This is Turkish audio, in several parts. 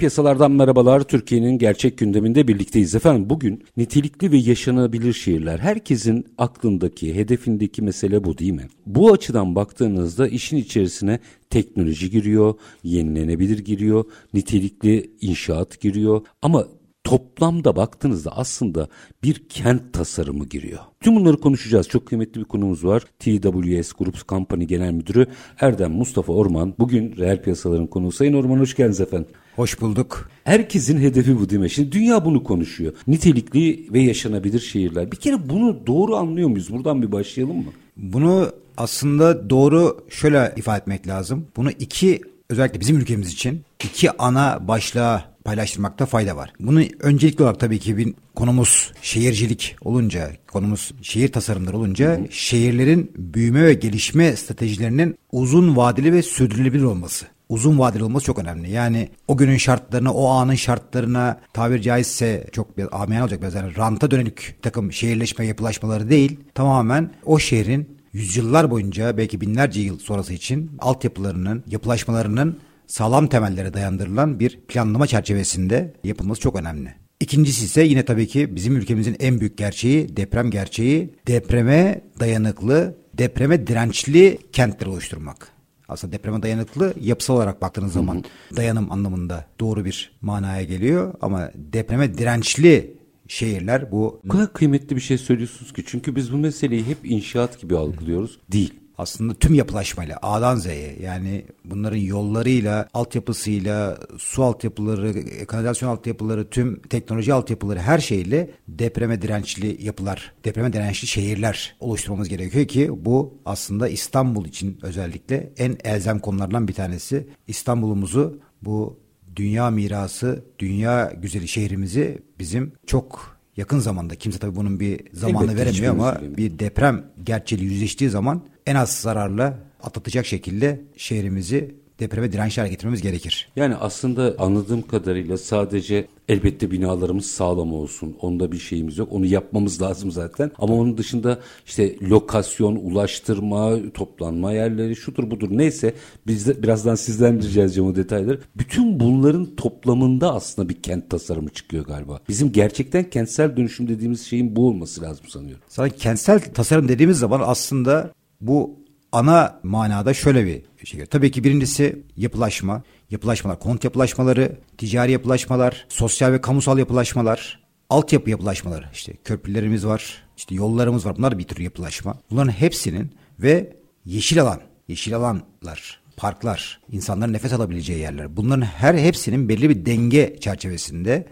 Piyasalardan merhabalar. Türkiye'nin gerçek gündeminde birlikteyiz efendim. Bugün nitelikli ve yaşanabilir şehirler. Herkesin aklındaki, hedefindeki mesele bu değil mi? Bu açıdan baktığınızda işin içerisine teknoloji giriyor, yenilenebilir giriyor, nitelikli inşaat giriyor. Ama toplamda baktığınızda aslında bir kent tasarımı giriyor. Tüm bunları konuşacağız. Çok kıymetli bir konumuz var. TWS Group Company Genel Müdürü Erdem Mustafa Orman. Bugün reel piyasaların konuğu. Sayın Orman hoş geldiniz efendim. Hoş bulduk. Herkesin hedefi bu değil mi? Şimdi dünya bunu konuşuyor. Nitelikli ve yaşanabilir şehirler. Bir kere bunu doğru anlıyor muyuz? Buradan bir başlayalım mı? Bunu aslında doğru şöyle ifade etmek lazım. Bunu iki özellikle bizim ülkemiz için iki ana başlığa paylaştırmakta fayda var. Bunu öncelikli olarak tabii ki bir konumuz şehircilik olunca, konumuz şehir tasarımları olunca hı hı. şehirlerin büyüme ve gelişme stratejilerinin uzun vadeli ve sürdürülebilir olması uzun vadeli olması çok önemli. Yani o günün şartlarına, o anın şartlarına tabir caizse çok bir amiyen olacak biraz yani ranta dönük takım şehirleşme yapılaşmaları değil. Tamamen o şehrin yüzyıllar boyunca belki binlerce yıl sonrası için altyapılarının, yapılaşmalarının sağlam temellere dayandırılan bir planlama çerçevesinde yapılması çok önemli. İkincisi ise yine tabii ki bizim ülkemizin en büyük gerçeği deprem gerçeği. Depreme dayanıklı, depreme dirençli kentler oluşturmak. Aslında depreme dayanıklı yapısal olarak baktığınız zaman dayanım anlamında doğru bir manaya geliyor. Ama depreme dirençli şehirler bu... O kadar kıymetli bir şey söylüyorsunuz ki çünkü biz bu meseleyi hep inşaat gibi algılıyoruz. Değil aslında tüm yapılaşmayla A'dan Z'ye yani bunların yollarıyla, altyapısıyla, su altyapıları, kanalizasyon altyapıları, tüm teknoloji altyapıları her şeyle depreme dirençli yapılar, depreme dirençli şehirler oluşturmamız gerekiyor ki bu aslında İstanbul için özellikle en elzem konulardan bir tanesi. İstanbul'umuzu bu dünya mirası, dünya güzeli şehrimizi bizim çok yakın zamanda kimse tabii bunun bir zamanı Elbette veremiyor ama bir deprem gerçeğiyle yüzleştiği zaman en az zararla atlatacak şekilde şehrimizi depreme dirençli hale getirmemiz gerekir. Yani aslında anladığım kadarıyla sadece elbette binalarımız sağlam olsun. Onda bir şeyimiz yok. Onu yapmamız lazım zaten. Ama onun dışında işte lokasyon, ulaştırma, toplanma yerleri şudur budur neyse biz de birazdan sizden rica edeceğim o detayları. Bütün bunların toplamında aslında bir kent tasarımı çıkıyor galiba. Bizim gerçekten kentsel dönüşüm dediğimiz şeyin bu olması lazım sanıyorum. Zaten kentsel tasarım dediğimiz zaman aslında bu ana manada şöyle bir şey. Tabii ki birincisi yapılaşma, yapılaşmalar, kont yapılaşmaları, ticari yapılaşmalar, sosyal ve kamusal yapılaşmalar, altyapı yapılaşmaları. İşte köprülerimiz var, işte yollarımız var. Bunlar bir tür yapılaşma. Bunların hepsinin ve yeşil alan, yeşil alanlar, parklar, insanların nefes alabileceği yerler. Bunların her hepsinin belli bir denge çerçevesinde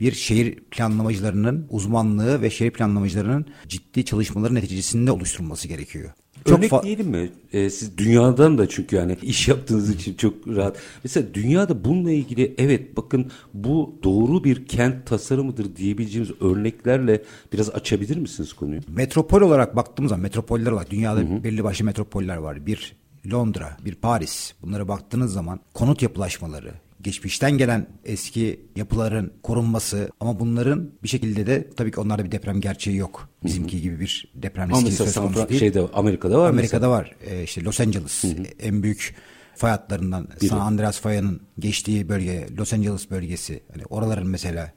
bir şehir planlamacılarının uzmanlığı ve şehir planlamacılarının ciddi çalışmaların neticesinde oluşturulması gerekiyor. Çok Örnek diyelim mi? Ee, siz dünyadan da çünkü yani iş yaptığınız için çok rahat. Mesela dünyada bununla ilgili evet bakın bu doğru bir kent tasarımıdır diyebileceğimiz örneklerle biraz açabilir misiniz konuyu? Metropol olarak baktığımız zaman metropoller olarak dünyada hı hı. belli başlı metropoller var. Bir Londra, bir Paris. Bunlara baktığınız zaman konut yapılaşmaları, geçmişten gelen eski yapıların korunması ama bunların bir şekilde de tabii ki onlarda bir deprem gerçeği yok. Bizimki gibi bir deprem riski söz konusu değil. Şeyde, Amerika'da var Amerika'da mesela. var. Ee, işte Los Angeles Hı-hı. en büyük fay hatlarından Biri. San Andreas fayının geçtiği bölge Los Angeles bölgesi. Hani oraların mesela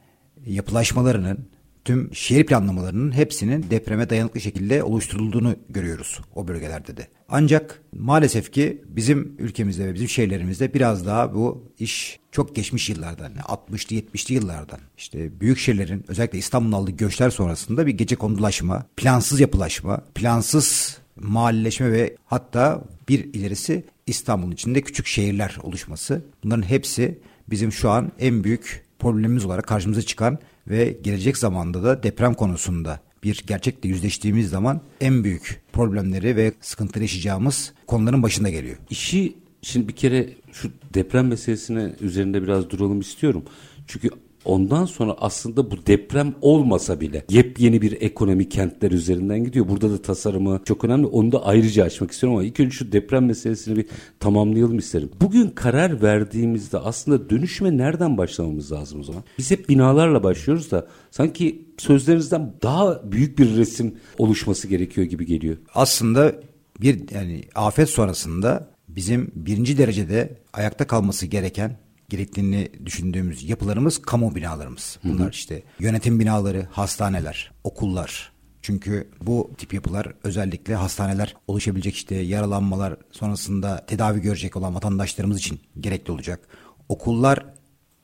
yapılaşmalarının tüm şehir planlamalarının hepsinin depreme dayanıklı şekilde oluşturulduğunu görüyoruz o bölgelerde de. Ancak maalesef ki bizim ülkemizde ve bizim şehirlerimizde biraz daha bu iş çok geçmiş yıllardan, 60'lı 70'li yıllardan işte büyük şehirlerin özellikle İstanbul'un aldığı göçler sonrasında bir gece kondulaşma, plansız yapılaşma, plansız mahalleleşme ve hatta bir ilerisi İstanbul'un içinde küçük şehirler oluşması. Bunların hepsi bizim şu an en büyük problemimiz olarak karşımıza çıkan ve gelecek zamanda da deprem konusunda bir gerçekle yüzleştiğimiz zaman en büyük problemleri ve sıkıntıları yaşayacağımız konuların başında geliyor. İşi şimdi bir kere şu deprem meselesine üzerinde biraz duralım istiyorum. Çünkü Ondan sonra aslında bu deprem olmasa bile yepyeni bir ekonomi kentler üzerinden gidiyor. Burada da tasarımı çok önemli. Onu da ayrıca açmak istiyorum ama ilk önce şu deprem meselesini bir tamamlayalım isterim. Bugün karar verdiğimizde aslında dönüşüme nereden başlamamız lazım o zaman? Biz hep binalarla başlıyoruz da sanki sözlerinizden daha büyük bir resim oluşması gerekiyor gibi geliyor. Aslında bir yani afet sonrasında bizim birinci derecede ayakta kalması gereken gerektiğini düşündüğümüz yapılarımız kamu binalarımız. Bunlar hı hı. işte yönetim binaları, hastaneler, okullar. Çünkü bu tip yapılar özellikle hastaneler oluşabilecek işte yaralanmalar sonrasında tedavi görecek olan vatandaşlarımız için gerekli olacak. Okullar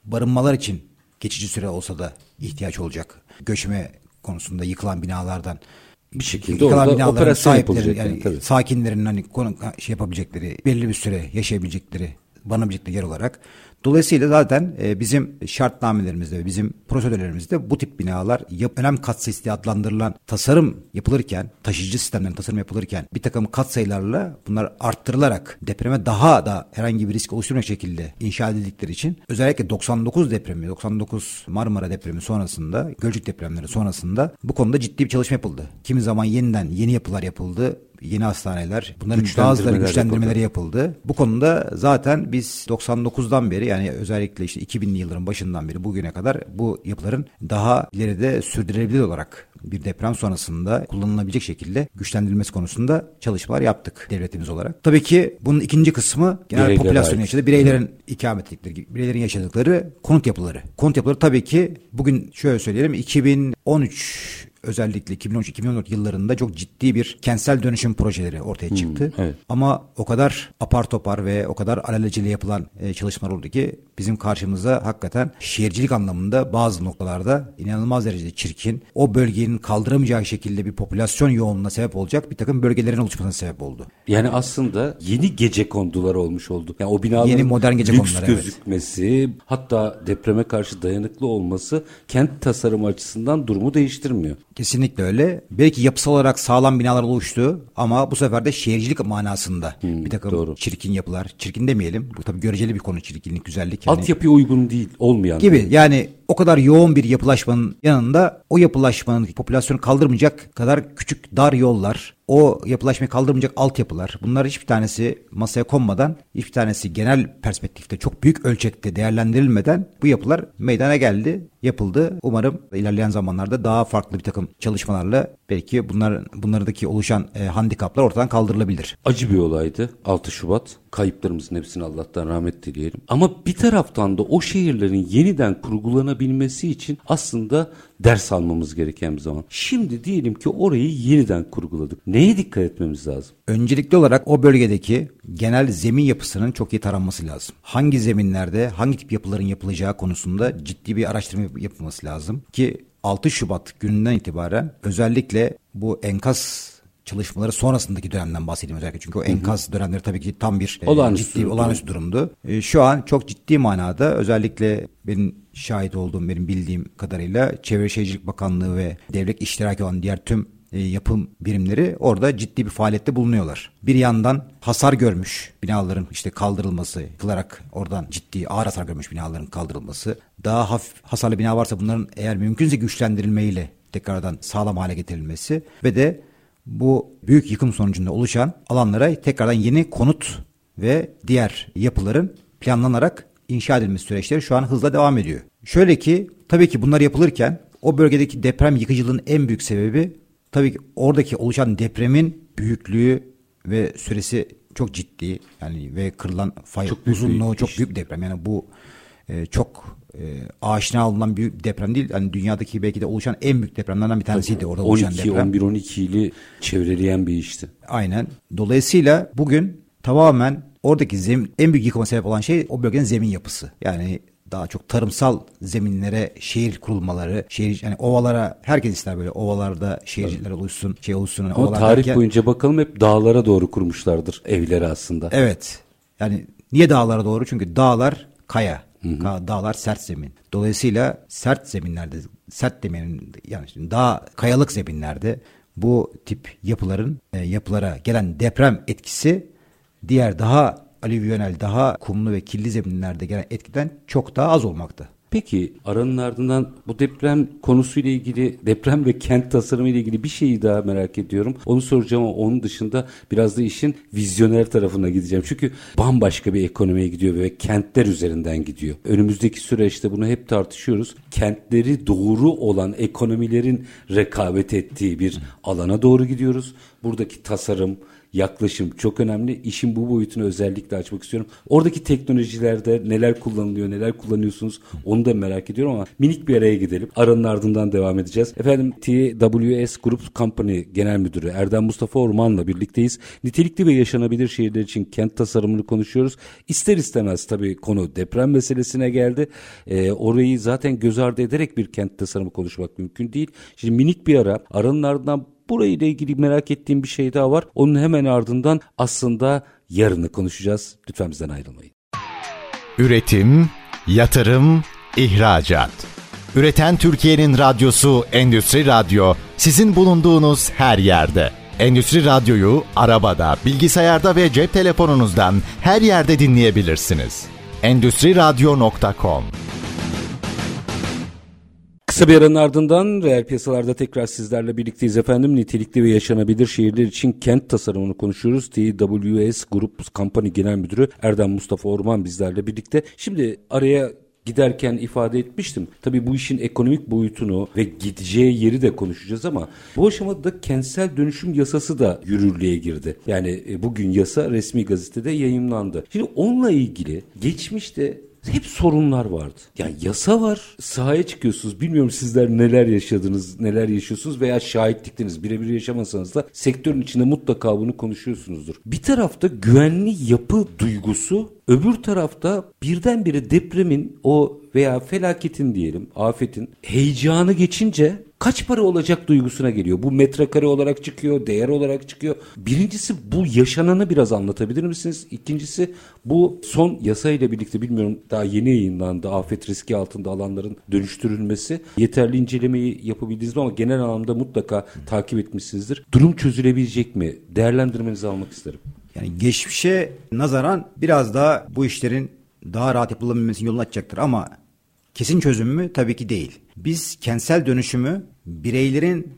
barınmalar için geçici süre olsa da ihtiyaç olacak. Göçme konusunda yıkılan binalardan bir şekilde yıkılan orada operasyon yapılacak. Yani, yani sakinlerin hani konu, şey yapabilecekleri, belli bir süre yaşayabilecekleri, barınabilecekleri yer olarak Dolayısıyla zaten e, bizim şartnamelerimizde ve bizim prosedürlerimizde bu tip binalar yap, önem katsayısı diye adlandırılan tasarım yapılırken, taşıyıcı sistemlerin tasarım yapılırken bir takım katsayılarla bunlar arttırılarak depreme daha da herhangi bir risk oluşturmayacak şekilde inşa edildikleri için özellikle 99 depremi, 99 Marmara depremi sonrasında, Gölcük depremleri sonrasında bu konuda ciddi bir çalışma yapıldı. Kimi zaman yeniden yeni yapılar yapıldı yeni hastaneler, bunların bazıları güçlendirmeleri yapıldı. yapıldı. Bu konuda zaten biz 99'dan beri yani özellikle işte 2000'li yılların başından beri bugüne kadar bu yapıların daha ileride sürdürülebilir olarak bir deprem sonrasında kullanılabilecek şekilde güçlendirilmesi konusunda çalışmalar yaptık devletimiz olarak. Tabii ki bunun ikinci kısmı genel Bireyler popülasyonun yaşadığı bireylerin ikamet ettikleri, bireylerin yaşadıkları konut yapıları. Konut yapıları tabii ki bugün şöyle söyleyelim 2013 özellikle 2013-2014 yıllarında çok ciddi bir kentsel dönüşüm projeleri ortaya çıktı. Hmm, evet. Ama o kadar apar topar ve o kadar alelacele yapılan e, çalışmalar oldu ki bizim karşımıza hakikaten şehircilik anlamında bazı noktalarda inanılmaz derecede çirkin, o bölgenin kaldıramayacağı şekilde bir popülasyon yoğunluğuna sebep olacak bir takım bölgelerin oluşmasına sebep oldu. Yani aslında yeni gece kondular olmuş oldu. Yani o binaların yeni modern gece lüks kondular, gözükmesi, evet. hatta depreme karşı dayanıklı olması kent tasarımı açısından durumu değiştirmiyor. Kesinlikle öyle. Belki yapısal olarak sağlam binalar oluştu ama bu sefer de şehircilik manasında hmm, bir takım doğru. çirkin yapılar. Çirkin demeyelim. Bu tabii göreceli bir konu çirkinlik, güzellik. Yani, Altyapıya uygun değil, olmayan. Gibi. Yani o kadar yoğun bir yapılaşmanın yanında o yapılaşmanın popülasyonu kaldırmayacak kadar küçük dar yollar, o yapılaşmayı kaldırmayacak altyapılar bunlar hiçbir tanesi masaya konmadan hiçbir tanesi genel perspektifte çok büyük ölçekte değerlendirilmeden bu yapılar meydana geldi, yapıldı. Umarım ilerleyen zamanlarda daha farklı bir takım çalışmalarla belki bunlar bunlardaki oluşan e, handikaplar ortadan kaldırılabilir. Acı bir olaydı 6 Şubat. Kayıplarımızın hepsini Allah'tan rahmet dileyelim. Ama bir taraftan da o şehirlerin yeniden kurgulanabilmesi için aslında ders almamız gereken bir zaman. Şimdi diyelim ki orayı yeniden kurguladık. Neye dikkat etmemiz lazım? Öncelikli olarak o bölgedeki genel zemin yapısının çok iyi taranması lazım. Hangi zeminlerde hangi tip yapıların yapılacağı konusunda ciddi bir araştırma yapılması lazım ki 6 Şubat gününden itibaren özellikle bu enkaz çalışmaları sonrasındaki dönemden bahsedeyim özellikle. Çünkü o enkaz hı hı. dönemleri tabii ki tam bir e, olağanüstü, ciddi, olağanüstü durumdu. E, şu an çok ciddi manada özellikle benim şahit olduğum, benim bildiğim kadarıyla Çevre Şehircilik Bakanlığı ve devlet iştiraki olan diğer tüm e, yapım birimleri orada ciddi bir faaliyette bulunuyorlar. Bir yandan hasar görmüş binaların işte kaldırılması, yıkılarak oradan ciddi ağır hasar görmüş binaların kaldırılması, daha hafif hasarlı bina varsa bunların eğer mümkünse güçlendirilmeyle tekrardan sağlam hale getirilmesi ve de bu büyük yıkım sonucunda oluşan alanlara tekrardan yeni konut ve diğer yapıların planlanarak inşa edilmesi süreçleri şu an hızla devam ediyor. Şöyle ki tabii ki bunlar yapılırken o bölgedeki deprem yıkıcılığın en büyük sebebi tabii ki oradaki oluşan depremin büyüklüğü ve süresi çok ciddi yani ve kırılan fay çok uzunluğu çok büyük deprem. Yani bu e, çok e, aşina olunan büyük deprem değil. Yani dünyadaki belki de oluşan en büyük depremlerden bir tanesiydi orada 12, oluşan deprem. 11 12 ili çevreleyen bir işti. Aynen. Dolayısıyla bugün tamamen oradaki zemin, en büyük yıkıma sebep olan şey o bölgenin zemin yapısı. Yani daha çok tarımsal zeminlere şehir kurulmaları, şehir yani ovalara herkes ister böyle ovalarda şehirciler oluşsun, şey oluşsun. Hani Ama tarih derken, boyunca bakalım hep dağlara doğru kurmuşlardır evleri aslında. Evet. Yani niye dağlara doğru? Çünkü dağlar kaya. Dağlar sert zemin. Dolayısıyla sert zeminlerde, sert demenin yani şimdi dağ kayalık zeminlerde bu tip yapıların e, yapılara gelen deprem etkisi diğer daha alüvyonel, daha kumlu ve kirli zeminlerde gelen etkiden çok daha az olmakta. Peki aranın ardından bu deprem konusuyla ilgili deprem ve kent tasarımı ile ilgili bir şeyi daha merak ediyorum. Onu soracağım ama onun dışında biraz da işin vizyoner tarafına gideceğim. Çünkü bambaşka bir ekonomiye gidiyor ve kentler üzerinden gidiyor. Önümüzdeki süreçte bunu hep tartışıyoruz. Kentleri doğru olan ekonomilerin rekabet ettiği bir alana doğru gidiyoruz. Buradaki tasarım, yaklaşım çok önemli. İşin bu boyutunu özellikle açmak istiyorum. Oradaki teknolojilerde neler kullanılıyor, neler kullanıyorsunuz onu da merak ediyorum ama minik bir araya gidelim. Aranın ardından devam edeceğiz. Efendim TWS Group Company Genel Müdürü Erdem Mustafa Orman'la birlikteyiz. Nitelikli ve yaşanabilir şehirler için kent tasarımını konuşuyoruz. İster istemez tabii konu deprem meselesine geldi. Ee, orayı zaten göz ardı ederek bir kent tasarımı konuşmak mümkün değil. Şimdi minik bir ara. Aranın ardından Burayla ilgili merak ettiğim bir şey daha var. Onun hemen ardından aslında yarını konuşacağız. Lütfen bizden ayrılmayın. Üretim, yatırım, ihracat. Üreten Türkiye'nin radyosu Endüstri Radyo sizin bulunduğunuz her yerde. Endüstri Radyo'yu arabada, bilgisayarda ve cep telefonunuzdan her yerde dinleyebilirsiniz. Endüstri Radyo.com Kısa bir aranın ardından reel piyasalarda tekrar sizlerle birlikteyiz efendim. Nitelikli ve yaşanabilir şehirler için kent tasarımını konuşuyoruz. TWS Grup Kampanya Genel Müdürü Erdem Mustafa Orman bizlerle birlikte. Şimdi araya giderken ifade etmiştim. Tabii bu işin ekonomik boyutunu ve gideceği yeri de konuşacağız ama bu aşamada kentsel dönüşüm yasası da yürürlüğe girdi. Yani e, bugün yasa resmi gazetede yayımlandı. Şimdi onunla ilgili geçmişte hep sorunlar vardı. Yani yasa var, sahaya çıkıyorsunuz. Bilmiyorum sizler neler yaşadınız, neler yaşıyorsunuz veya şahitliktiniz. Birebir yaşamasanız da sektörün içinde mutlaka bunu konuşuyorsunuzdur. Bir tarafta güvenli yapı duygusu, öbür tarafta birdenbire depremin o veya felaketin diyelim, afetin heyecanı geçince kaç para olacak duygusuna geliyor. Bu metrekare olarak çıkıyor, değer olarak çıkıyor. Birincisi bu yaşananı biraz anlatabilir misiniz? İkincisi bu son yasayla birlikte bilmiyorum daha yeni yayınlandı afet riski altında alanların dönüştürülmesi. Yeterli incelemeyi yapabildiniz mi ama genel anlamda mutlaka takip etmişsinizdir. Durum çözülebilecek mi? Değerlendirmenizi almak isterim. Yani geçmişe nazaran biraz daha bu işlerin daha rahat yapılabilmesinin yolunu açacaktır ama kesin çözüm mü? Tabii ki değil. Biz kentsel dönüşümü bireylerin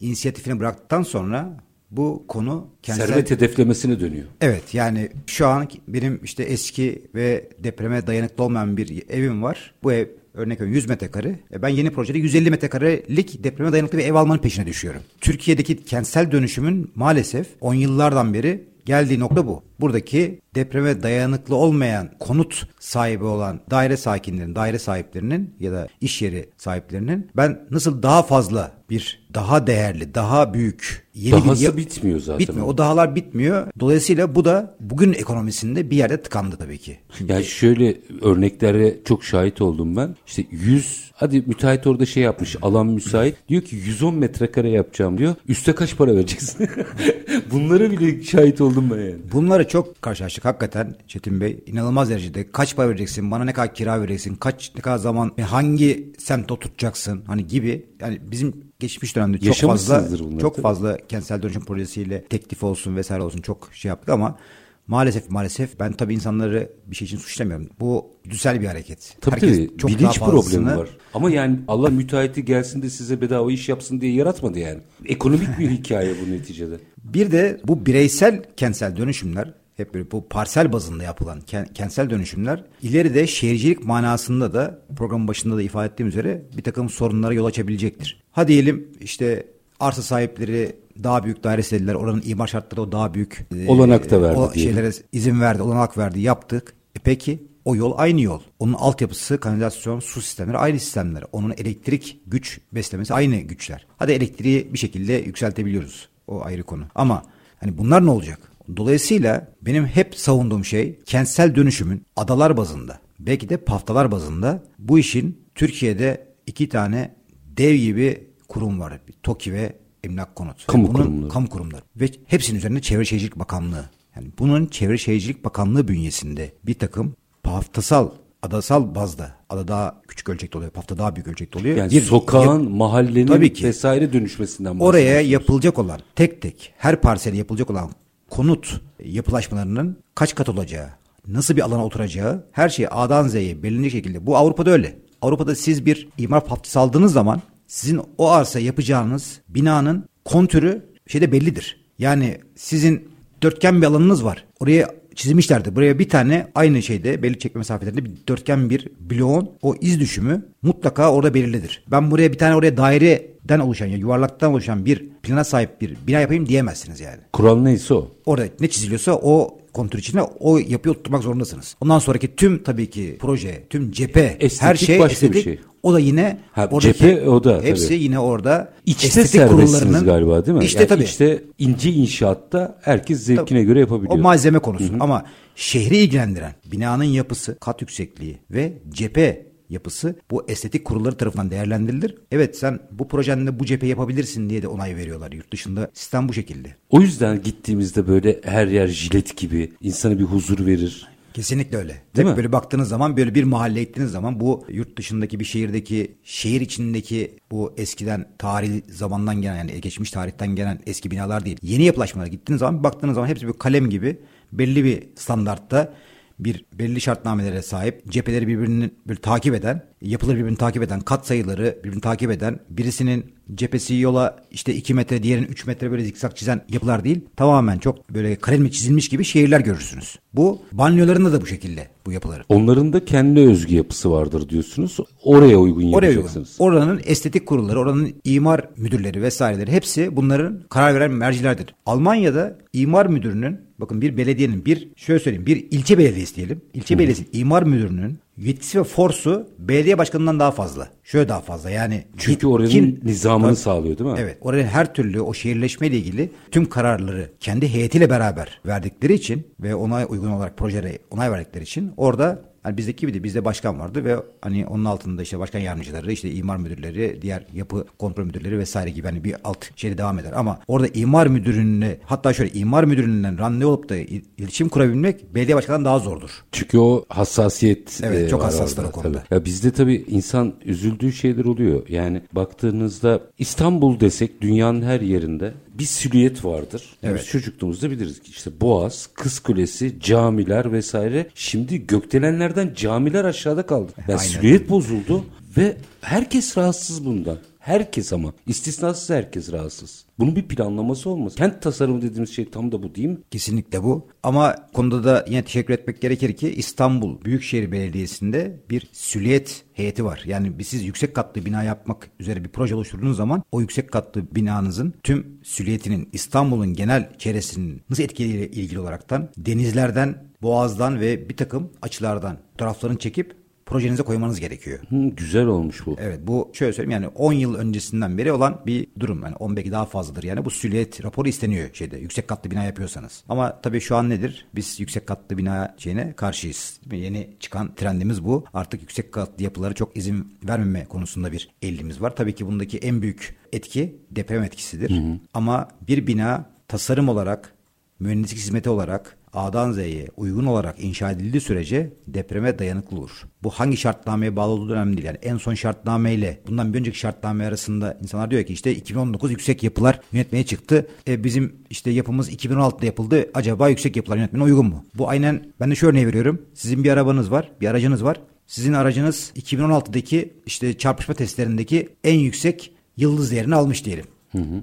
inisiyatifini bıraktıktan sonra bu konu kentsel... Servet hedeflemesine dönüyor. Evet yani şu an benim işte eski ve depreme dayanıklı olmayan bir evim var. Bu ev örnek veriyorum 100 metrekare. E ben yeni projede 150 metrekarelik depreme dayanıklı bir ev almanın peşine düşüyorum. Türkiye'deki kentsel dönüşümün maalesef 10 yıllardan beri geldiği nokta bu. Buradaki depreme dayanıklı olmayan konut sahibi olan daire sakinlerinin, daire sahiplerinin ya da iş yeri sahiplerinin ben nasıl daha fazla bir daha değerli, daha büyük yeni Dahası bir yap- bitmiyor zaten. Bitmiyor. O dahalar bitmiyor. Dolayısıyla bu da bugün ekonomisinde bir yerde tıkandı tabii ki. Şimdi... Yani şöyle örneklere çok şahit oldum ben. İşte 100 hadi müteahhit orada şey yapmış alan müsait. Diyor ki 110 metrekare yapacağım diyor. Üste kaç para vereceksin? Bunlara bile şahit oldum ben yani. Bunları çok karşılaştık hakikaten Çetin Bey. inanılmaz derecede kaç para vereceksin, bana ne kadar kira vereceksin, kaç ne kadar zaman, hangi semtte oturacaksın hani gibi. Yani bizim geçmiş dönemde çok fazla çok tabii. fazla kentsel dönüşüm projesiyle teklif olsun vesaire olsun çok şey yaptık ama Maalesef maalesef ben tabii insanları bir şey için suçlamıyorum. Bu güzel bir hareket. Tabii Herkes tabii çok bilinç problemi var. Ama yani Allah müteahhiti gelsin de size bedava iş yapsın diye yaratmadı yani. Ekonomik bir hikaye bu neticede. Bir de bu bireysel kentsel dönüşümler hep böyle bu parsel bazında yapılan kentsel dönüşümler ileride şehircilik manasında da programın başında da ifade ettiğim üzere bir takım sorunlara yol açabilecektir. Ha diyelim işte arsa sahipleri daha büyük daire istediler. Oranın imar şartları o daha büyük. E, olanak da verdi. O diyelim. şeylere izin verdi, olanak verdi, yaptık. E peki o yol aynı yol. Onun altyapısı, kanalizasyon, su sistemleri aynı sistemler. Onun elektrik güç beslemesi aynı güçler. Hadi elektriği bir şekilde yükseltebiliyoruz. O ayrı konu. Ama hani bunlar ne olacak? Dolayısıyla benim hep savunduğum şey kentsel dönüşümün adalar bazında belki de paftalar bazında bu işin Türkiye'de iki tane dev gibi kurum var. TOKİ ve Emlak Konut. Kamu bunun, kurumları. Kamu kurumları. Ve hepsinin üzerinde Çevre Şehircilik Bakanlığı. Yani bunun Çevre Şehircilik Bakanlığı bünyesinde bir takım haftasal adasal bazda ada daha küçük ölçekte oluyor. Pafta daha büyük ölçekte oluyor. Yani Bir sokağın, yap- mahallenin Tabii ki. vesaire dönüşmesinden oraya bahsediyorsunuz. yapılacak olan tek tek her parsele yapılacak olan konut yapılaşmalarının kaç kat olacağı, nasıl bir alana oturacağı her şey A'dan Z'ye belirli şekilde. Bu Avrupa'da öyle. Avrupa'da siz bir imar paftası aldığınız zaman sizin o arsa yapacağınız binanın kontürü şeyde bellidir. Yani sizin dörtgen bir alanınız var. Oraya çizmişlerdi. Buraya bir tane aynı şeyde belli çekme mesafelerinde bir dörtgen bir bloğun o iz düşümü mutlaka orada belirlidir. Ben buraya bir tane oraya daireden oluşan ya yuvarlaktan oluşan bir plana sahip bir bina yapayım diyemezsiniz yani. Kural neyse o. Orada ne çiziliyorsa o kontür içine o yapıyı oturtmak zorundasınız. Ondan sonraki tüm tabii ki proje, tüm cephe, Estetik her şey başka bir estetik. şey. O da yine Ha, oradaki cephe o da hepsi tabii. yine orada İçte serbestsiniz kurullarının- galiba değil mi? İşte Yani tabii. İçte ince inşaatta herkes zevkine Tabii. göre yapabiliyor. O malzeme konusu ama şehri ilgilendiren binanın yapısı, kat yüksekliği ve cephe yapısı bu estetik kurulları tarafından değerlendirilir. Evet sen bu projende bu cephe yapabilirsin diye de onay veriyorlar. Yurt dışında sistem bu şekilde. O yüzden gittiğimizde böyle her yer jilet gibi insana bir huzur verir. Kesinlikle öyle. Değil Tek mi? böyle baktığınız zaman böyle bir mahalleye gittiğiniz zaman bu yurt dışındaki bir şehirdeki şehir içindeki bu eskiden tarih zamandan gelen yani geçmiş tarihten gelen eski binalar değil. Yeni yapılaşmalara gittiğiniz zaman baktığınız zaman hepsi bir kalem gibi belli bir standartta bir belli şartnamelere sahip cepheleri birbirini böyle takip eden yapıları birbirini takip eden kat sayıları birbirini takip eden birisinin cephesi yola işte 2 metre diğerinin 3 metre böyle zikzak çizen yapılar değil tamamen çok böyle kalemi çizilmiş gibi şehirler görürsünüz. Bu banyolarında da bu şekilde bu yapıların. Onların da kendi özgü yapısı vardır diyorsunuz. Oraya uygun Oraya uygun. yapacaksınız. Oranın estetik kurulları, oranın imar müdürleri vesaireleri hepsi bunların karar veren mercilerdir. Almanya'da imar müdürünün bakın bir belediyenin bir şöyle söyleyeyim bir ilçe belediyesi diyelim. İlçe belediyesi imar müdürünün yetkisi ve forsu belediye başkanından daha fazla. Şöyle daha fazla yani. Çünkü oranın kim- nizamını Tabii. sağlıyor değil mi? Evet. Oraya her türlü o şehirleşme ile ilgili tüm kararları kendi heyetiyle beraber verdikleri için ve ona uygun olarak projelere onay verdikleri için orada hani bizdeki gibi de bizde başkan vardı ve hani onun altında işte başkan yardımcıları, işte imar müdürleri, diğer yapı kontrol müdürleri vesaire gibi hani bir alt şeyde devam eder. Ama orada imar müdürünle hatta şöyle imar müdüründen randevu olup da il- iletişim kurabilmek belediye başkanından daha zordur. Çünkü o hassasiyet Evet, e, çok var hassaslar orada o konuda. tabii. Ya bizde tabii insan üzüldüğü şeyler oluyor. Yani baktığınızda İstanbul desek dünyanın her yerinde bir silüet vardır. Evet. Biz çocukluğumuzda biliriz ki işte Boğaz, Kız Kulesi, camiler vesaire. Şimdi gökdelenlerden camiler aşağıda kaldı. Yani Aynen. silüet bozuldu ve herkes rahatsız bundan. Herkes ama istisnasız herkes rahatsız. Bunun bir planlaması olmaz. Kent tasarımı dediğimiz şey tam da bu değil mi? Kesinlikle bu. Ama konuda da yine teşekkür etmek gerekir ki İstanbul Büyükşehir Belediyesi'nde bir süliyet heyeti var. Yani siz yüksek katlı bina yapmak üzere bir proje oluşturduğunuz zaman o yüksek katlı binanızın tüm süliyetinin İstanbul'un genel çevresinin nasıl etkileriyle ilgili olaraktan denizlerden, boğazdan ve bir takım açılardan taraflarını çekip projenize koymanız gerekiyor. Hı, güzel olmuş bu. Evet bu şöyle söyleyeyim yani 10 yıl öncesinden beri olan bir durum. Yani 10 belki daha fazladır yani bu süliyet raporu isteniyor şeyde yüksek katlı bina yapıyorsanız. Ama tabii şu an nedir? Biz yüksek katlı bina şeyine karşıyız. Yeni çıkan trendimiz bu. Artık yüksek katlı yapılara çok izin vermeme konusunda bir eğilimimiz var. Tabii ki bundaki en büyük etki deprem etkisidir. Ama bir bina tasarım olarak, mühendislik hizmeti olarak A'dan Z'ye uygun olarak inşa edildiği sürece depreme dayanıklı olur. Bu hangi şartnameye bağlı olduğu önemli değil. Yani en son şartname bundan bir önceki şartname arasında insanlar diyor ki işte 2019 yüksek yapılar yönetmeye çıktı. E bizim işte yapımız 2016'da yapıldı. Acaba yüksek yapılar yönetmene uygun mu? Bu aynen ben de şu örneği veriyorum. Sizin bir arabanız var, bir aracınız var. Sizin aracınız 2016'daki işte çarpışma testlerindeki en yüksek yıldız değerini almış diyelim.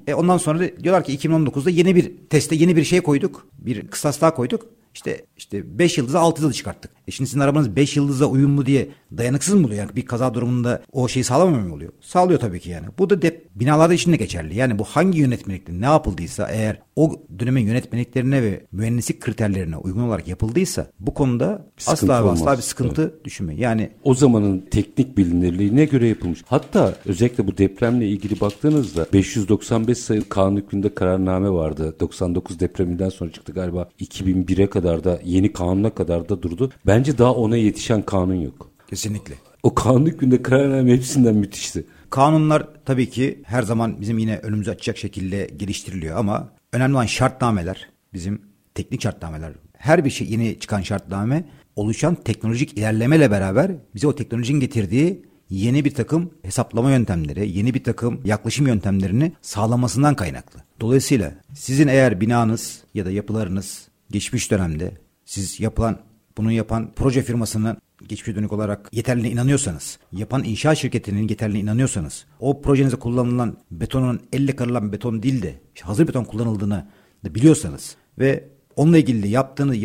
E ondan sonra diyorlar ki 2019'da yeni bir teste yeni bir şey koyduk. Bir kısas daha koyduk. İşte işte 5 yıldızı 6 yıldızı çıkarttık. E şimdi sizin arabanız 5 yıldıza uyumlu diye dayanıksız mı oluyor? Yani bir kaza durumunda o şeyi sağlamamıyor mu oluyor? Sağlıyor tabii ki yani. Bu da dep binalarda için de geçerli. Yani bu hangi yönetmelikte ne yapıldıysa eğer o dönemin yönetmeliklerine ve mühendislik kriterlerine uygun olarak yapıldıysa bu konuda sıkıntı asla ve asla olmaz. bir sıkıntı düşünmeyin. Yani o zamanın teknik bilinirliğine göre yapılmış. Hatta özellikle bu depremle ilgili baktığınızda 595 sayılı kanun hükmünde kararname vardı. 99 depreminden sonra çıktı galiba 2001'e kadar da yeni kanuna kadar da durdu. Bence daha ona yetişen kanun yok. kesinlikle. O kanun hükmünde kararname hepsinden müthişti. Kanunlar tabii ki her zaman bizim yine önümüzü açacak şekilde geliştiriliyor ama önemli olan şartnameler bizim teknik şartnameler. Her bir şey yeni çıkan şartname oluşan teknolojik ilerlemeyle beraber bize o teknolojinin getirdiği yeni bir takım hesaplama yöntemleri, yeni bir takım yaklaşım yöntemlerini sağlamasından kaynaklı. Dolayısıyla sizin eğer binanız ya da yapılarınız geçmiş dönemde siz yapılan bunu yapan proje firmasının geçmiş dönük olarak yeterli inanıyorsanız, yapan inşaat şirketinin yeterli inanıyorsanız, o projenize kullanılan betonun elle karılan beton değil de hazır beton kullanıldığını da biliyorsanız ve onunla ilgili yaptığınız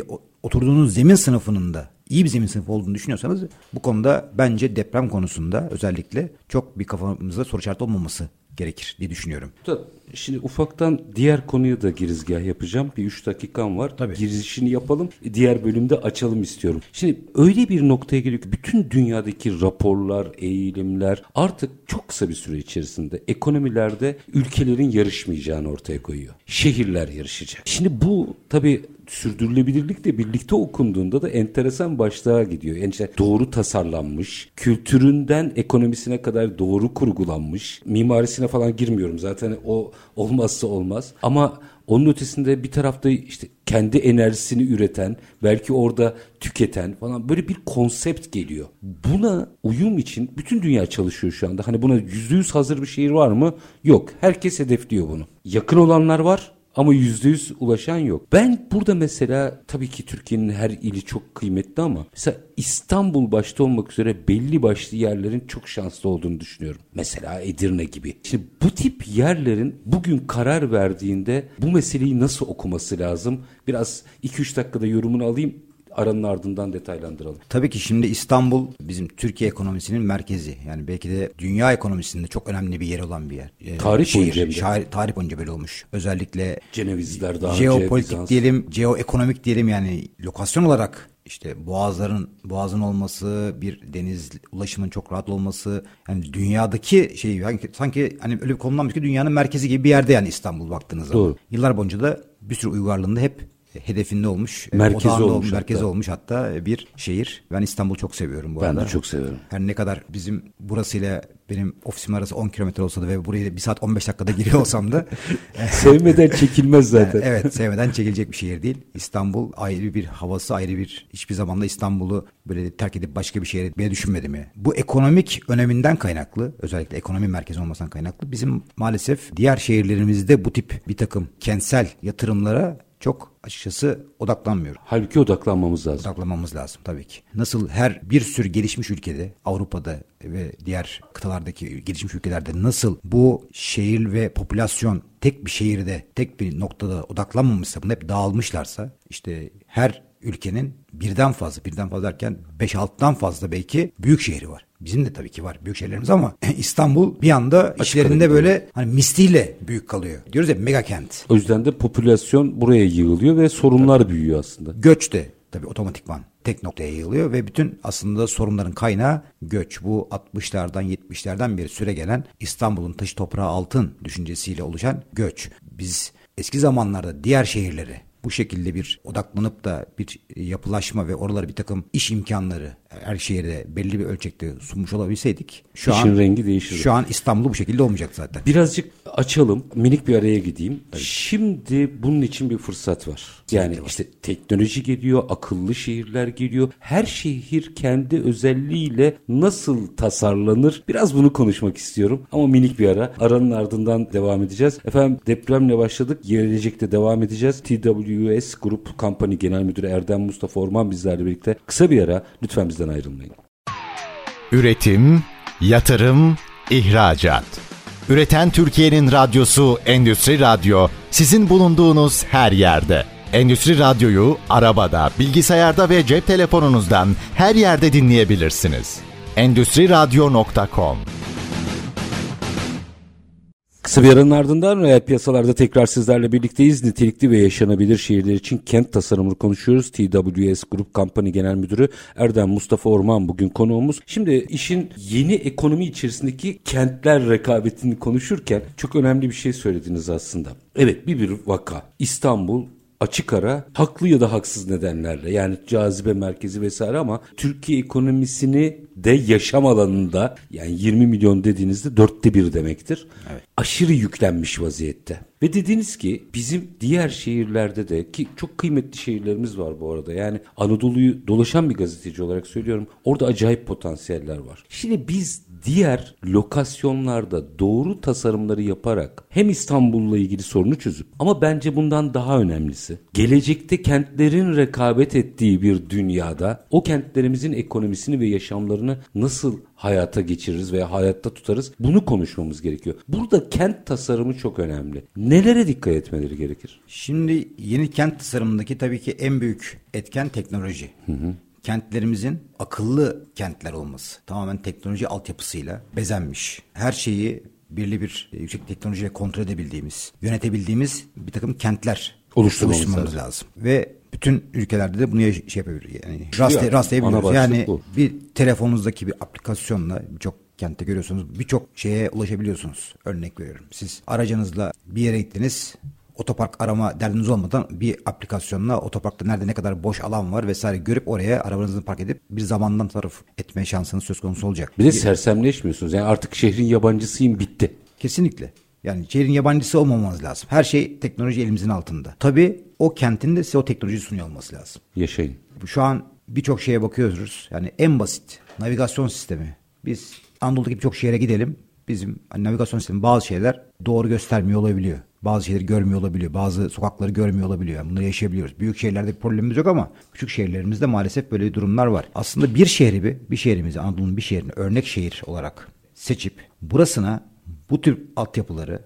oturduğunuz zemin sınıfının da iyi bir zemin sınıfı olduğunu düşünüyorsanız bu konuda bence deprem konusunda özellikle çok bir kafamızda soru işareti olmaması gerekir diye düşünüyorum. Şimdi ufaktan diğer konuya da girizgah yapacağım. Bir üç dakikam var. Tabii. Girişini yapalım. Diğer bölümde açalım istiyorum. Şimdi öyle bir noktaya geliyor ki bütün dünyadaki raporlar, eğilimler artık çok kısa bir süre içerisinde ekonomilerde ülkelerin yarışmayacağını ortaya koyuyor. Şehirler yarışacak. Şimdi bu tabii sürdürülebilirlikle birlikte okunduğunda da enteresan başlığa gidiyor. Yani işte doğru tasarlanmış, kültüründen ekonomisine kadar doğru kurgulanmış, mimarisine falan girmiyorum zaten o olmazsa olmaz. Ama onun ötesinde bir tarafta işte kendi enerjisini üreten, belki orada tüketen falan böyle bir konsept geliyor. Buna uyum için bütün dünya çalışıyor şu anda. Hani buna yüzde yüz hazır bir şehir var mı? Yok. Herkes hedefliyor bunu. Yakın olanlar var ama yüzde yüz ulaşan yok. Ben burada mesela tabii ki Türkiye'nin her ili çok kıymetli ama mesela İstanbul başta olmak üzere belli başlı yerlerin çok şanslı olduğunu düşünüyorum. Mesela Edirne gibi. Şimdi bu tip yerlerin bugün karar verdiğinde bu meseleyi nasıl okuması lazım? Biraz 2-3 dakikada yorumunu alayım aranın ardından detaylandıralım. Tabii ki şimdi İstanbul bizim Türkiye ekonomisinin merkezi. Yani belki de dünya ekonomisinde çok önemli bir yer olan bir yer. Ee, tarih şehir, boyunca şair, tarih boyunca böyle olmuş. Özellikle Cenevizler daha jeopolitik önce, diyelim, jeoekonomik diyelim yani lokasyon olarak işte boğazların boğazın olması, bir deniz ulaşımın çok rahat olması, yani dünyadaki şey yani sanki hani öyle bir konumlanmış ki dünyanın merkezi gibi bir yerde yani İstanbul baktığınız zaman. Doğru. Yıllar boyunca da bir sürü uygarlığında hep hedefinde olmuş. E, merkezi olmuş. olmuş merkezi hatta. olmuş hatta bir şehir. Ben İstanbul'u çok seviyorum bu ben arada. Ben de çok seviyorum. Her ne kadar bizim burasıyla benim ofisim arası 10 kilometre olsa da ve buraya bir saat 15 dakikada giriyor olsam da. sevmeden çekilmez zaten. evet sevmeden çekilecek bir şehir değil. İstanbul ayrı bir havası ayrı bir hiçbir zaman da İstanbul'u böyle terk edip başka bir şehre bile düşünmedim ya. Bu ekonomik öneminden kaynaklı özellikle ekonomi merkezi olmasından kaynaklı bizim maalesef diğer şehirlerimizde bu tip bir takım kentsel yatırımlara çok açıkçası odaklanmıyorum. Halbuki odaklanmamız lazım. Odaklanmamız lazım tabii ki. Nasıl her bir sürü gelişmiş ülkede Avrupa'da ve diğer kıtalardaki gelişmiş ülkelerde nasıl bu şehir ve popülasyon tek bir şehirde tek bir noktada odaklanmamışsa bunu hep dağılmışlarsa işte her ülkenin birden fazla birden fazla derken 5-6'dan fazla belki büyük şehri var. Bizim de tabii ki var büyük şehirlerimiz ama İstanbul bir anda işlerinde böyle hani misliyle büyük kalıyor. Diyoruz ya mega kent. O yüzden de popülasyon buraya yığılıyor ve sorunlar tabii. büyüyor aslında. Göç de tabii otomatikman tek noktaya yığılıyor ve bütün aslında sorunların kaynağı göç. Bu 60'lardan 70'lerden bir süre gelen İstanbul'un taşı toprağı altın düşüncesiyle oluşan göç. Biz eski zamanlarda diğer şehirleri bu şekilde bir odaklanıp da bir yapılaşma ve oralara bir takım iş imkanları her şehirde belli bir ölçekte sunmuş olabilseydik şu İşin an rengi değişir. Şu an İstanbul bu şekilde olmayacak zaten. Birazcık açalım. Minik bir araya gideyim. Tabii. Şimdi bunun için bir fırsat var. Yani var. işte teknoloji geliyor, akıllı şehirler geliyor. Her şehir kendi özelliğiyle nasıl tasarlanır? Biraz bunu konuşmak istiyorum. Ama minik bir ara. Aranın ardından devam edeceğiz. Efendim depremle başladık. Gelecekte devam edeceğiz. TWS Grup Company Genel Müdürü Erdem Mustafa Orman bizlerle birlikte. Kısa bir ara. Lütfen bizden ayrılmayın. Üretim, yatırım, ihracat. Üreten Türkiye'nin radyosu Endüstri Radyo sizin bulunduğunuz her yerde. Endüstri Radyo'yu arabada, bilgisayarda ve cep telefonunuzdan her yerde dinleyebilirsiniz. Endüstri Radyo.com Kısa bir aranın ardından reel piyasalarda tekrar sizlerle birlikteyiz. Nitelikli ve yaşanabilir şehirler için kent tasarımını konuşuyoruz. TWS Grup Company Genel Müdürü Erdem Mustafa Orman bugün konuğumuz. Şimdi işin yeni ekonomi içerisindeki kentler rekabetini konuşurken çok önemli bir şey söylediniz aslında. Evet bir bir vaka. İstanbul açık ara haklı ya da haksız nedenlerle yani cazibe merkezi vesaire ama Türkiye ekonomisini de yaşam alanında yani 20 milyon dediğinizde dörtte bir demektir. Evet. Aşırı yüklenmiş vaziyette. Ve dediniz ki bizim diğer şehirlerde de ki çok kıymetli şehirlerimiz var bu arada. Yani Anadolu'yu dolaşan bir gazeteci olarak söylüyorum. Orada acayip potansiyeller var. Şimdi biz diğer lokasyonlarda doğru tasarımları yaparak hem İstanbul'la ilgili sorunu çözüp ama bence bundan daha önemlisi gelecekte kentlerin rekabet ettiği bir dünyada o kentlerimizin ekonomisini ve yaşamlarını nasıl hayata geçiririz veya hayatta tutarız bunu konuşmamız gerekiyor. Burada kent tasarımı çok önemli. Nelere dikkat etmeleri gerekir? Şimdi yeni kent tasarımındaki tabii ki en büyük etken teknoloji. Hı hı kentlerimizin akıllı kentler olması. Tamamen teknoloji altyapısıyla bezenmiş. Her şeyi birli bir e, yüksek teknolojiyle kontrol edebildiğimiz, yönetebildiğimiz bir takım kentler oluşturmamız, oluşturmamız lazım. lazım. Ve bütün ülkelerde de bunu şey yapabilir. Yani rastlay, rastlayabiliyoruz. Yani bu. bir telefonunuzdaki bir aplikasyonla birçok kentte görüyorsunuz birçok şeye ulaşabiliyorsunuz. Örnek veriyorum. Siz aracınızla bir yere gittiniz otopark arama derdiniz olmadan bir aplikasyonla otoparkta nerede ne kadar boş alan var vesaire görüp oraya arabanızı park edip bir zamandan taraf etme şansınız söz konusu olacak. Bir de sersemleşmiyorsunuz. Yani artık şehrin yabancısıyım bitti. Kesinlikle. Yani şehrin yabancısı olmamanız lazım. Her şey teknoloji elimizin altında. Tabii o kentin de size o teknoloji sunuyor olması lazım. Yaşayın. Şu an birçok şeye bakıyoruz. Yani en basit navigasyon sistemi. Biz Anadolu'daki birçok şehre gidelim. Bizim hani navigasyon sistemi bazı şeyler doğru göstermiyor olabiliyor. Bazı şeyleri görmüyor olabiliyor. Bazı sokakları görmüyor olabiliyor. Yani bunları yaşayabiliyoruz. Büyük şehirlerde problemimiz yok ama küçük şehirlerimizde maalesef böyle durumlar var. Aslında bir şehri bir, bir şehrimizi Anadolu'nun bir şehrini örnek şehir olarak seçip burasına bu tür altyapıları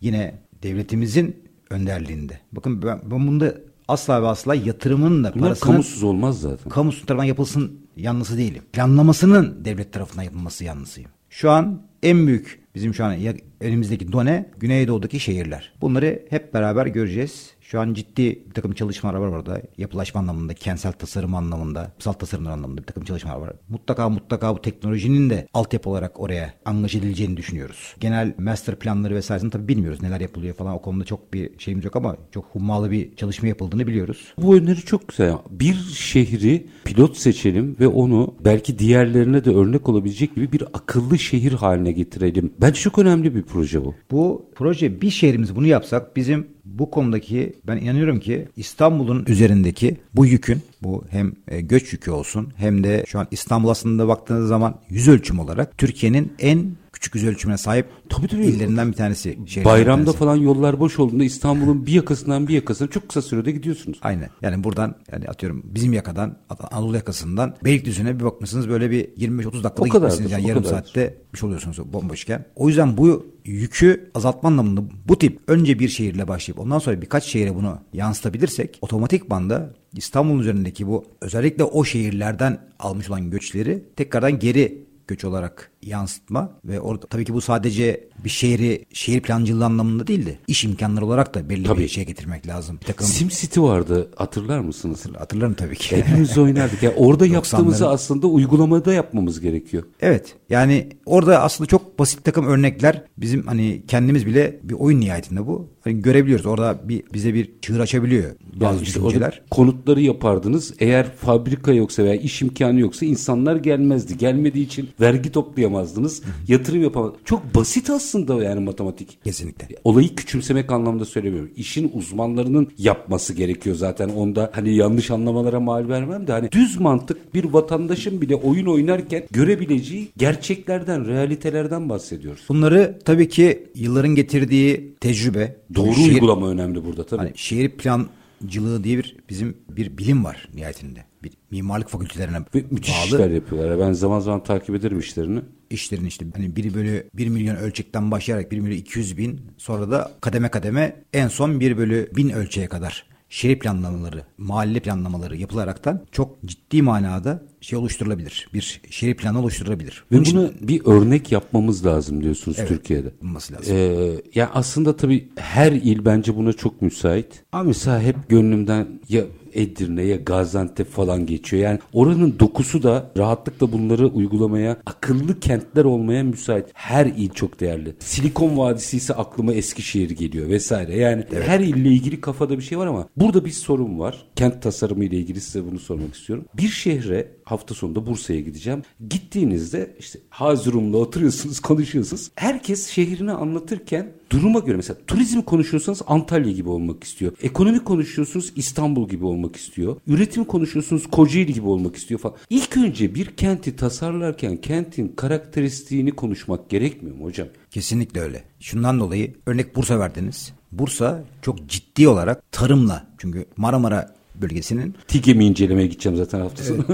yine devletimizin önderliğinde. Bakın ben, ben bunda asla ve asla yatırımın da Bunlar kamusuz olmaz zaten. Kamusu tarafından yapılsın yanlısı değilim. Planlamasının devlet tarafından yapılması yanlısıyım. Şu an en büyük bizim şu an elimizdeki done Güneydoğu'daki şehirler. Bunları hep beraber göreceğiz. Şu an ciddi bir takım çalışmalar var orada. Yapılaşma anlamında, kentsel tasarım anlamında, yapısal tasarımlar anlamında bir takım çalışmalar var. Mutlaka mutlaka bu teknolojinin de altyapı olarak oraya angaş edileceğini düşünüyoruz. Genel master planları vesairesini tabii bilmiyoruz neler yapılıyor falan. O konuda çok bir şeyimiz yok ama çok hummalı bir çalışma yapıldığını biliyoruz. Bu öneri çok güzel. Bir şehri pilot seçelim ve onu belki diğerlerine de örnek olabilecek gibi bir akıllı şehir haline getirelim. Bence çok önemli bir proje bu. Bu proje bir şehrimiz bunu yapsak bizim bu konudaki ben inanıyorum ki İstanbul'un üzerindeki bu yükün bu hem e, göç yükü olsun hem de şu an İstanbul aslında baktığınız zaman yüz ölçüm olarak Türkiye'nin en küçük yüz ölçümüne sahip tabii, tabii. illerinden bir tanesi. Bayramda tanesi. falan yollar boş olduğunda İstanbul'un bir yakasından bir yakasına çok kısa sürede gidiyorsunuz. Aynen. Yani buradan yani atıyorum bizim yakadan Anadolu yakasından Beylikdüzü'ne bir bakmışsınız böyle bir 25-30 dakikada gitmişsiniz. Yani yarım kadardır. saatte bir şey oluyorsunuz bomboşken. O yüzden bu yükü azaltma anlamında bu tip önce bir şehirle başlayıp ondan sonra birkaç şehire bunu yansıtabilirsek otomatik banda İstanbul üzerindeki bu özellikle o şehirlerden almış olan göçleri tekrardan geri göç olarak yansıtma ve orada tabii ki bu sadece bir şehri şehir plancılığı anlamında değil de iş imkanları olarak da belli tabii. bir şey getirmek lazım. Bir takım... SimCity vardı hatırlar mısınız? Hatırlar, hatırlarım tabii ki. Hepimiz oynardık. Yani orada yaptığımızı aslında uygulamada yapmamız gerekiyor. Evet yani orada aslında çok basit takım örnekler bizim hani kendimiz bile bir oyun nihayetinde bu. Hani görebiliyoruz orada bir bize bir çığır açabiliyor bazı işte düşünceler. Konutları yapardınız eğer fabrika yoksa veya iş imkanı yoksa insanlar gelmezdi. Gelmediği için vergi toplayamazdınız. yatırım yapamazdınız. Çok basit aslında yani matematik. Kesinlikle. Olayı küçümsemek anlamda söylemiyorum. İşin uzmanlarının yapması gerekiyor zaten. Onda hani yanlış anlamalara mal vermem de hani düz mantık bir vatandaşın bile oyun oynarken görebileceği gerçeklerden, realitelerden bahsediyoruz. Bunları tabii ki yılların getirdiği tecrübe. Doğru şehir, uygulama önemli burada tabii. Hani şehir plancılığı diye bir bizim bir bilim var nihayetinde. Bir mimarlık fakültelerine Ve müthiş bağlı. işler yapıyorlar. Ben zaman zaman takip ederim işlerini. İşlerin işte hani 1 bölü 1 milyon ölçekten başlayarak 1 bölü 200 bin sonra da kademe kademe en son 1 bölü 1000 ölçeğe kadar şehir planlamaları, mahalle planlamaları yapılaraktan çok ciddi manada şey oluşturulabilir. Bir şehir planı oluşturulabilir. Ve bunu için, bir örnek yapmamız lazım diyorsunuz evet, Türkiye'de. Olması lazım. Ee, yani aslında tabii her il bence buna çok müsait. Ama mesela hep gönlümden ya Edirne ya Gaziantep falan geçiyor. Yani oranın dokusu da rahatlıkla bunları uygulamaya, akıllı kentler olmaya müsait. Her il çok değerli. Silikon Vadisi ise aklıma Eskişehir geliyor vesaire. Yani evet. her ille ilgili kafada bir şey var ama burada bir sorun var. Kent tasarımı ile ilgili size bunu sormak istiyorum. Bir şehre hafta sonunda Bursa'ya gideceğim. Gittiğinizde işte Hazirum'la oturuyorsunuz, konuşuyorsunuz. Herkes şehrini anlatırken duruma göre mesela turizm konuşuyorsanız Antalya gibi olmak istiyor. Ekonomi konuşuyorsunuz İstanbul gibi olmak istiyor. Üretim konuşuyorsunuz Kocaeli gibi olmak istiyor falan. İlk önce bir kenti tasarlarken kentin karakteristiğini konuşmak gerekmiyor mu hocam? Kesinlikle öyle. Şundan dolayı örnek Bursa verdiniz. Bursa çok ciddi olarak tarımla çünkü Marmara bölgesinin TİGEM'i incelemeye gideceğim zaten hafta sonu.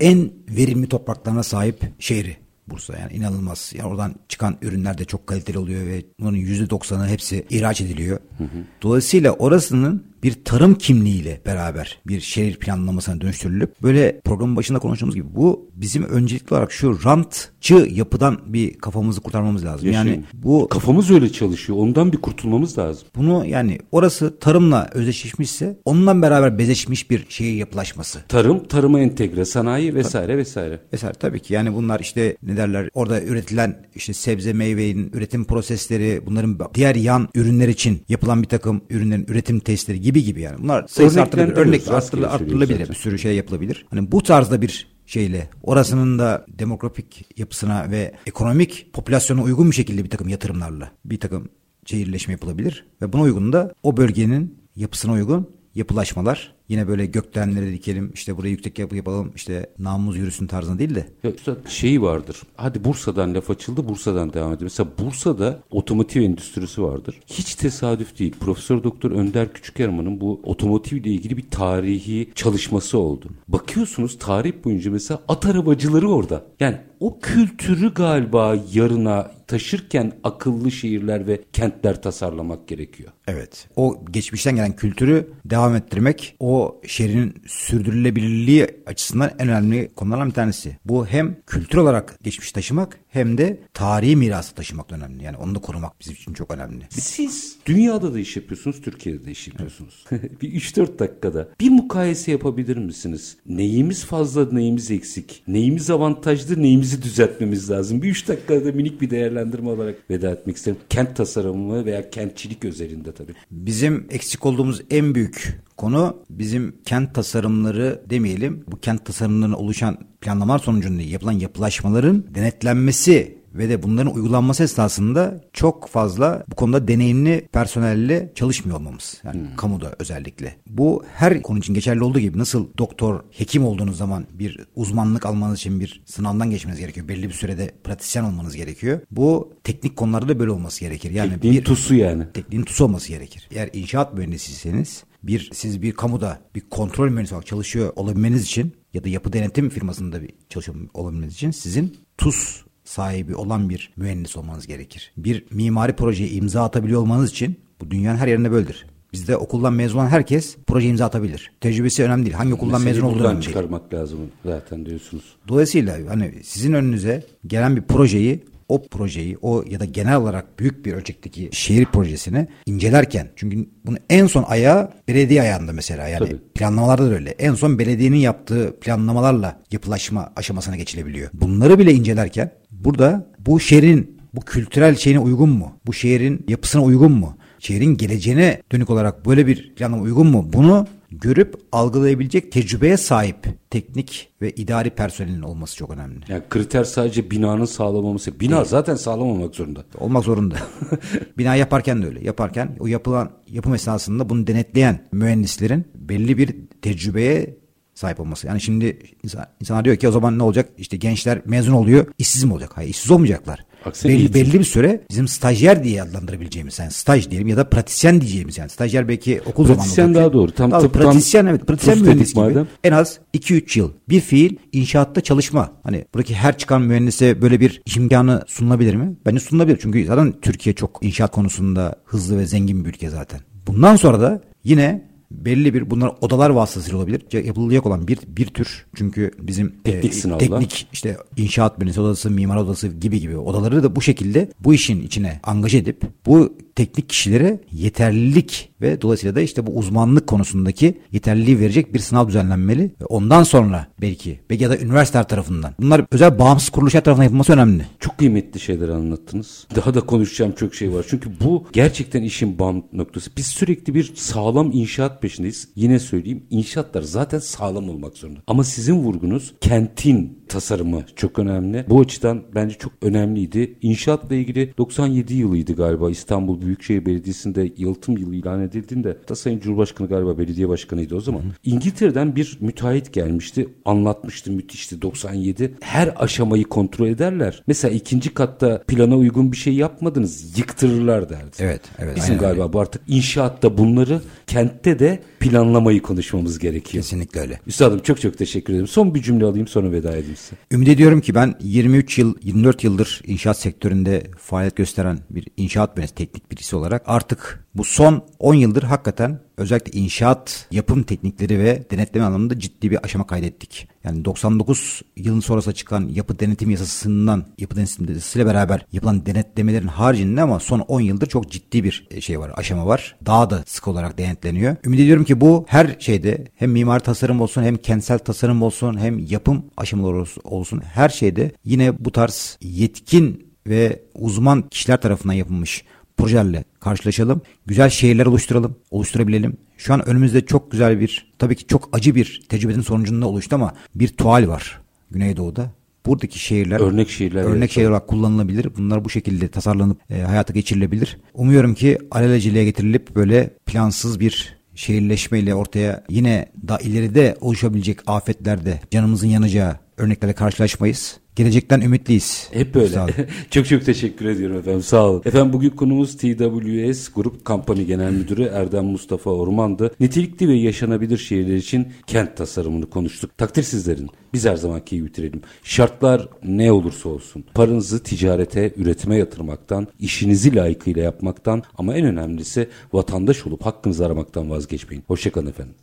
en verimli topraklarına sahip şehri. Bursa yani inanılmaz. Yani oradan çıkan ürünler de çok kaliteli oluyor ve bunun yüzde doksanı hepsi ihraç ediliyor. Hı hı. Dolayısıyla orasının bir tarım kimliğiyle beraber bir şehir planlamasına dönüştürülüp böyle programın başında konuştuğumuz gibi bu bizim öncelikli olarak şu rantçı yapıdan bir kafamızı kurtarmamız lazım. Yaşayın. Yani bu kafamız öyle çalışıyor. Ondan bir kurtulmamız lazım. Bunu yani orası tarımla özdeşleşmişse onunla beraber bezeşmiş bir şehir yapılaşması. Tarım, tarıma entegre, sanayi vesaire Tabii. vesaire. Vesaire tabii ki. Yani bunlar işte ne derler orada üretilen işte sebze meyvenin üretim prosesleri bunların diğer yan ürünler için yapılan bir takım ürünlerin üretim testleri gibi gibi yani. Bunlar sayısı arttırılabilir. Örnek arttırılabilir. arttırılabilir. Bir sürü şey yapılabilir. Hani bu tarzda bir şeyle orasının da demografik yapısına ve ekonomik popülasyona uygun bir şekilde bir takım yatırımlarla bir takım şehirleşme yapılabilir ve buna uygun da o bölgenin yapısına uygun yapılaşmalar Yine böyle gökdelenleri dikelim işte buraya yüksek yapı yapalım işte namımız yürüsün tarzında değil de. Ya üstad şeyi vardır. Hadi Bursa'dan laf açıldı Bursa'dan devam edelim. Mesela Bursa'da otomotiv endüstrisi vardır. Hiç tesadüf değil. Profesör Doktor Önder Küçükerman'ın bu otomotiv ile ilgili bir tarihi çalışması oldu. Bakıyorsunuz tarih boyunca mesela at arabacıları orada. Yani o kültürü galiba yarına taşırken akıllı şehirler ve kentler tasarlamak gerekiyor. Evet. O geçmişten gelen kültürü devam ettirmek o o şehrin sürdürülebilirliği açısından en önemli konulardan bir tanesi. Bu hem kültür olarak geçmiş taşımak hem de tarihi mirası taşımak önemli. Yani onu da korumak bizim için çok önemli. Siz dünyada da iş yapıyorsunuz, Türkiye'de de iş yapıyorsunuz. Evet. bir 3-4 dakikada bir mukayese yapabilir misiniz? Neyimiz fazla, neyimiz eksik? Neyimiz avantajlı, neyimizi düzeltmemiz lazım? Bir 3 dakikada minik bir değerlendirme olarak veda etmek isterim. Kent tasarımı veya kentçilik özelinde tabii. Bizim eksik olduğumuz en büyük konu bizim kent tasarımları demeyelim. Bu kent tasarımlarına oluşan planlamalar sonucunda yapılan yapılaşmaların denetlenmesi ve de bunların uygulanması esnasında çok fazla bu konuda deneyimli personelle çalışmıyor olmamız. Yani hmm. kamuda özellikle. Bu her konu için geçerli olduğu gibi nasıl doktor, hekim olduğunuz zaman bir uzmanlık almanız için bir sınavdan geçmeniz gerekiyor. Belli bir sürede pratisyen olmanız gerekiyor. Bu teknik konularda da böyle olması gerekir. Yani tekniğin bir, tusu yani. Tekniğin tusu olması gerekir. Eğer inşaat mühendisiyseniz bir siz bir kamuda bir kontrol mühendisi olarak çalışıyor olabilmeniz için ya da yapı denetim firmasında bir çalışıyor olabilmeniz için sizin TUS sahibi olan bir mühendis olmanız gerekir. Bir mimari projeye imza atabiliyor olmanız için bu dünyanın her yerinde böyledir. Bizde okuldan mezun olan herkes proje imza atabilir. Tecrübesi önemli değil. Hangi okuldan Meseleyi mezun olduğu önemli değil. çıkarmak lazım zaten diyorsunuz. Dolayısıyla hani sizin önünüze gelen bir projeyi o projeyi o ya da genel olarak büyük bir ölçekteki şehir projesini incelerken çünkü bunu en son ayağı belediye ayağında mesela yani Tabii. planlamalarda da öyle. En son belediyenin yaptığı planlamalarla yapılaşma aşamasına geçilebiliyor. Bunları bile incelerken burada bu şehrin bu kültürel şeyine uygun mu? Bu şehrin yapısına uygun mu? Şehrin geleceğine dönük olarak böyle bir planlama uygun mu? Bunu görüp algılayabilecek tecrübeye sahip teknik ve idari personelin olması çok önemli. Yani kriter sadece binanın sağlam olması. Bina Değil. zaten sağlam olmak zorunda. Olmak zorunda. Bina yaparken de öyle. Yaparken o yapılan yapım esnasında bunu denetleyen mühendislerin belli bir tecrübeye sahip olması. Yani şimdi insan, insanlar diyor ki o zaman ne olacak? İşte gençler mezun oluyor, işsiz mi olacak? Hayır, işsiz olmayacaklar. Aksine belli, belli bir süre bizim stajyer diye adlandırabileceğimiz yani staj diyelim ya da pratisyen diyeceğimiz yani stajyer belki okul zamanında. Pratisyen daha doğru. Tam daha pratisyen evet pratisyen mühendis gibi madem. en az 2-3 yıl bir fiil inşaatta çalışma. Hani buradaki her çıkan mühendise böyle bir imkanı sunulabilir mi? Bence sunulabilir çünkü zaten Türkiye çok inşaat konusunda hızlı ve zengin bir ülke zaten. Bundan sonra da yine belli bir bunlar odalar vasıtasıyla olabilir. Yapılacak olan bir bir tür çünkü bizim teknik, e, teknik işte inşaat mühendisi odası, mimar odası gibi gibi odaları da bu şekilde bu işin içine angaj edip bu teknik kişilere yeterlilik ve dolayısıyla da işte bu uzmanlık konusundaki yeterliliği verecek bir sınav düzenlenmeli. Ve ondan sonra belki, belki ya da üniversiteler tarafından. Bunlar özel bağımsız kuruluşlar tarafından yapılması önemli. Çok kıymetli şeyler anlattınız. Daha da konuşacağım çok şey var. Çünkü bu gerçekten işin bam noktası. Biz sürekli bir sağlam inşaat peşindeyiz. Yine söyleyeyim inşaatlar zaten sağlam olmak zorunda. Ama sizin vurgunuz kentin tasarımı çok önemli. Bu açıdan bence çok önemliydi. İnşaatla ilgili 97 yılıydı galiba İstanbul Büyükşehir Belediyesi'nde yalıtım yılı ilan edildiğinde da Sayın Cumhurbaşkanı galiba belediye başkanıydı o zaman. Hı hı. İngiltere'den bir müteahhit gelmişti. Anlatmıştı müthişti 97. Her aşamayı kontrol ederler. Mesela ikinci katta plana uygun bir şey yapmadınız yıktırırlar derdi. Evet. evet Bizim galiba öyle. bu artık inşaatta bunları kentte de planlamayı konuşmamız gerekiyor. Kesinlikle öyle. Üstadım çok çok teşekkür ederim. Son bir cümle alayım sonra veda edeyim size. Ümit ediyorum ki ben 23 yıl 24 yıldır inşaat sektöründe faaliyet gösteren bir inşaat mühendisi teknik birisi olarak artık bu son 10 yıldır hakikaten özellikle inşaat yapım teknikleri ve denetleme anlamında ciddi bir aşama kaydettik. Yani 99 yılın sonrasında çıkan yapı denetim yasasından yapı denetim yasasıyla beraber yapılan denetlemelerin haricinde ama son 10 yıldır çok ciddi bir e, şey var, aşama var. Daha da sık olarak denetleniyor. Ümit ediyorum ki bu her şeyde hem mimar tasarım olsun hem kentsel tasarım olsun hem yapım aşamaları olsun her şeyde yine bu tarz yetkin ve uzman kişiler tarafından yapılmış projelerle karşılaşalım. Güzel şehirler oluşturalım, oluşturabilelim. Şu an önümüzde çok güzel bir, tabii ki çok acı bir tecrübenin sonucunda oluştu ama bir tuval var Güneydoğu'da. Buradaki şehirler örnek şehirler örnek şehir olarak kullanılabilir. Bunlar bu şekilde tasarlanıp e, hayata geçirilebilir. Umuyorum ki alelaceliğe getirilip böyle plansız bir şehirleşmeyle ortaya yine da ileride oluşabilecek afetlerde canımızın yanacağı örneklerle karşılaşmayız. Gelecekten ümitliyiz. Hep böyle. çok çok teşekkür ediyorum efendim. Sağ olun. Efendim bugün konumuz TWS Grup Kampanya Genel Müdürü Erdem Mustafa Orman'dı. Nitelikli ve yaşanabilir şehirler için kent tasarımını konuştuk. Takdir sizlerin. Biz her zamanki gibi bitirelim. Şartlar ne olursa olsun. Paranızı ticarete, üretime yatırmaktan, işinizi layıkıyla yapmaktan ama en önemlisi vatandaş olup hakkınızı aramaktan vazgeçmeyin. Hoşçakalın efendim.